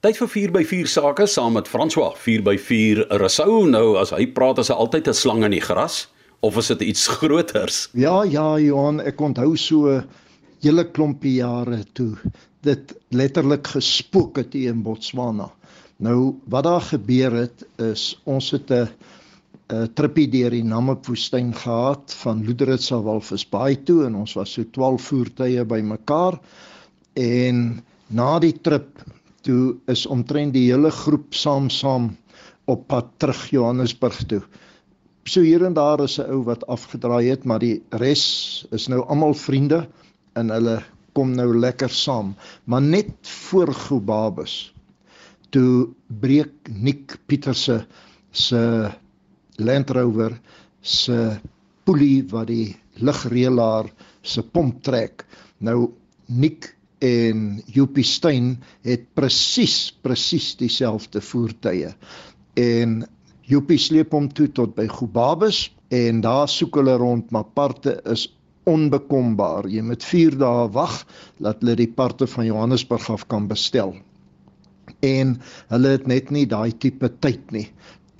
Tyd vir 4 by 4 sake saam met François 4 by 4 Rousseau nou as hy praat is hy altyd 'n slang in die gras of is dit iets groters? Ja ja Johan, ek onthou so hele klompie jare toe dit letterlik gespook het hier in Botswana. Nou wat daar gebeur het is ons het 'n 'n trippie deur die Namib-woestyn gehad van Loederitsa Walvisbaai toe en ons was so 12 voertuie bymekaar en na die trip toe is omtrent die hele groep saam saam op pad terug Johannesburg toe. So hier en daar is 'n ou wat afgedraai het, maar die res is nou almal vriende en hulle kom nou lekker saam. Maar net voor Gobabus toe breek Nick Pieterse se Land Rover se polie wat die lugreëlaar se pomp trek. Nou Nick en Joopie Steyn het presies presies dieselfde voertuie. En Joopie sleep hom toe tot by Gobabus en daar soek hulle rond maar parte is onbekombaar. Jy moet 4 dae wag dat hulle die parte van Johannesburg af kan bestel. En hulle het net nie daai tipe tyd nie.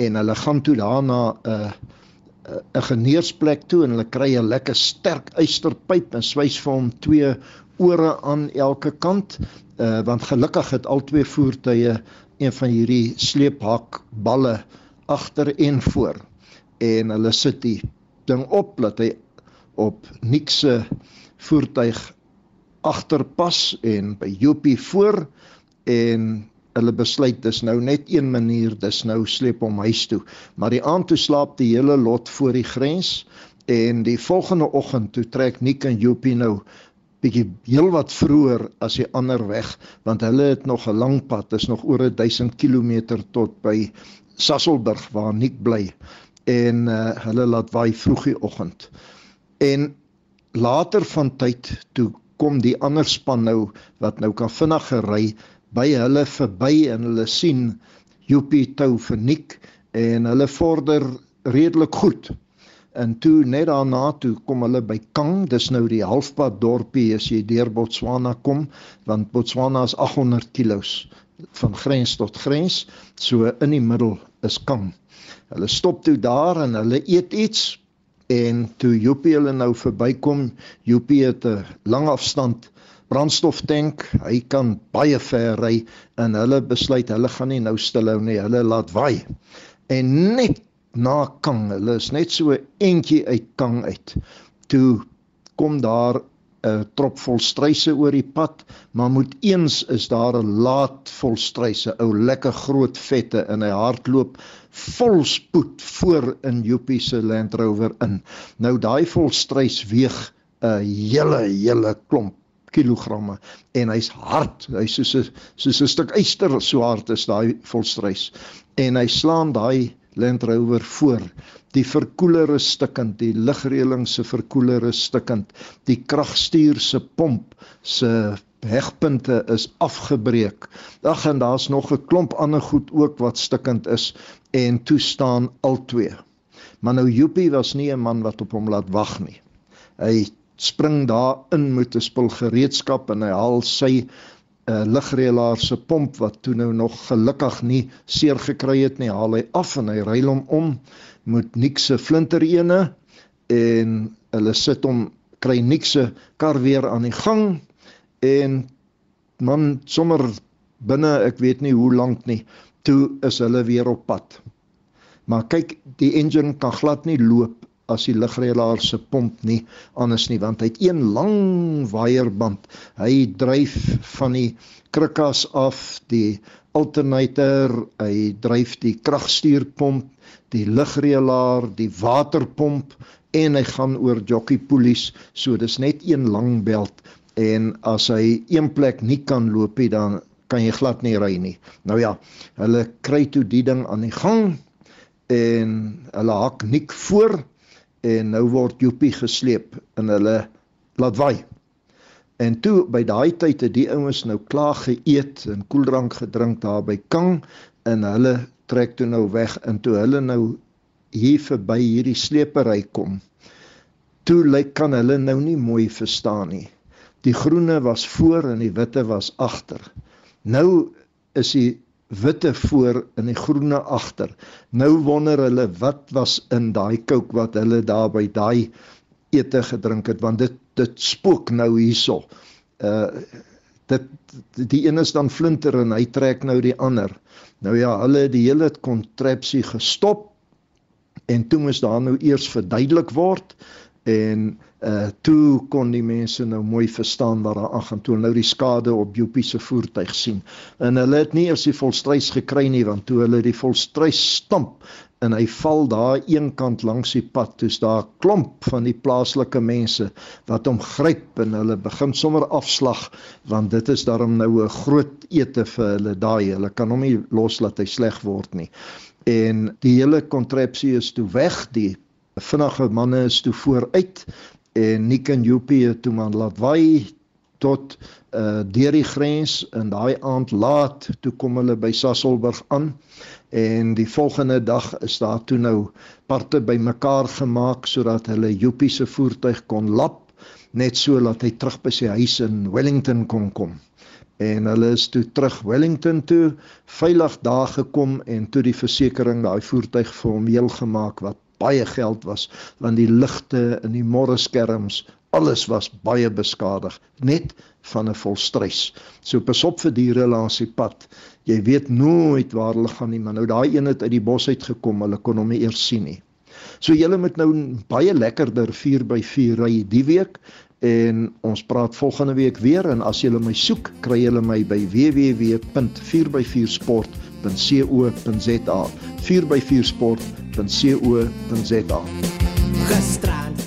En hulle gaan toe daarna 'n uh, 'n geneersplek toe en hulle kry 'n lekker sterk eysterpyp en swys vir hom twee ore aan elke kant uh, want gelukkig het al twee voertuie een van hierdie sleephak balle agter en voor. En hulle sit die ding op dat hy op nikse voertuig agterpas en by Jopie voor en hulle besluit dis nou net een manier dis nou sleep hom huis toe. Maar die aand toe slaap die hele lot voor die grens en die volgende oggend toe trek Nik en Jopie nou bietjie heelwat vroeër as die ander weg want hulle het nog 'n lang pad is nog oor 1000 km tot by Sasselburg waar Nik bly en uh, hulle laat waai vroegie oggend. En later van tyd toe kom die ander span nou wat nou kan vinniger ry by hulle verby en hulle sien Joopie tou vir Nik en hulle vorder redelik goed En toe net daarna toe kom hulle by Kang, dis nou die halfpad dorpie as jy deur Botswana kom, want Botswana is 800 km van grens tot grens, so in die middel is Kang. Hulle stop toe daar en hulle eet iets en toe Joopie hulle nou verbykom, Joopie het 'n lang afstand brandstoftank, hy kan baie ver ry en hulle besluit hulle gaan nie nou stilhou nie, hulle laat waai. En net na Kang. Hulle is net so entjie uit Kang uit. Toe kom daar 'n trop vol struise oor die pad, maar moet eens is daar 'n laat vol struise, ou lekker groot vette in hy hardloop vol spoed voor in Joopie se Land Rover in. Nou daai vol struis weeg 'n hele hele klomp kilogramme en hy's hard. Hy's soos 'n soos 'n stuk yster so hard is daai volstruis. En hy slaan daai Land Rover voor. Die verkoeler is stukkend, die lugreëling se verkoeler is stukkend. Die kragstuur se pomp se hegpunte is afgebreek. Ag en daar's nog 'n klomp ander goed ook wat stukkend is en toe staan al twee. Maar nou Joopie was nie 'n man wat op hom laat wag nie. Hy spring daar in met 'n spul gereedskap en hy haal sy uh, lugreëlaar se pomp wat toe nou nog gelukkig nie seer gekry het nie, haal hy af en hy ruil hom om met nikse flinter ene en hulle sit hom kry nikse kar weer aan die gang en man sommer binne ek weet nie hoe lank nie toe is hulle weer op pad. Maar kyk, die engine kan glad nie loop as die lugreëlaar se pomp nie anders nie want hy het een lang waierband. Hy dryf van die krikkas af die alternator, hy dryf die kragstuurpomp, die lugreëlaar, die waterpomp en hy gaan oor jockey pulleys. So dis net een lang belt en as hy een plek nie kan loop nie dan kan jy glad nie ry nie. Nou ja, hulle kry toe die ding aan die gang en hulle hak nik voor en nou word Joopie gesleep en hulle laat waai. En toe by daai tyd het die ouens nou klaar geëet en koeldrank gedrink daar by Kang en hulle trek toe nou weg en toe hulle nou hier verby hierdie sleepery kom. Toe lyk kan hulle nou nie mooi verstaan nie. Die groene was voor en die witte was agter. Nou is die witte voor en die groene agter. Nou wonder hulle wat was in daai kook wat hulle daar by daai ete gedrink het want dit dit spook nou hierso. Uh dit die een is dan flinter en hy trek nou die ander. Nou ja, hulle het die hele kontrapsie gestop en toe moes daar nou eers verduidelik word en uh toe kon die mense nou mooi verstaan wat daar aangaan toe. Nou die skade op Joepie se voertuig sien. En hulle het nie eers die volstrys gekry nie want toe hulle die volstrys stamp en hy val daar eenkant langs die pad toe's daar klomp van die plaaslike mense wat hom gryp en hulle begin sommer afslag want dit is daarom nou 'n groot ete vir hulle daai. Hulle kan hom nie los laat hy sleg word nie. En die hele kontrapsie is toe weg die vinnige manne is toe vooruit en Nick en Joopie toe man laat waai tot uh deur die grens in daai aand laat toe kom hulle by Sasselburg aan en die volgende dag is daar toe nou parte bymekaar gemaak sodat hulle Joopie se voertuig kon lap net so dat hy terug by sy huis in Wellington kon kom. En hulle is toe terug Wellington toe veilig daar gekom en toe die versekerings daai voertuig vir hom heel gemaak wat baie geld was want die ligte in die môreskerms alles was baie beskadig net van 'n volstrys. So pas op vir diere langs die pad. Jy weet nooit waar hulle gaan nie, maar nou daai een het uit die bos uit gekom, hulle kon hom nie eers sien nie. So julle moet nou baie lekkerder 4 by 4 ry die week en ons praat volgende week weer en as julle my soek, kry julle my by www.4by4sport.co.za 4 by 4 sport www.co.za. Gestrand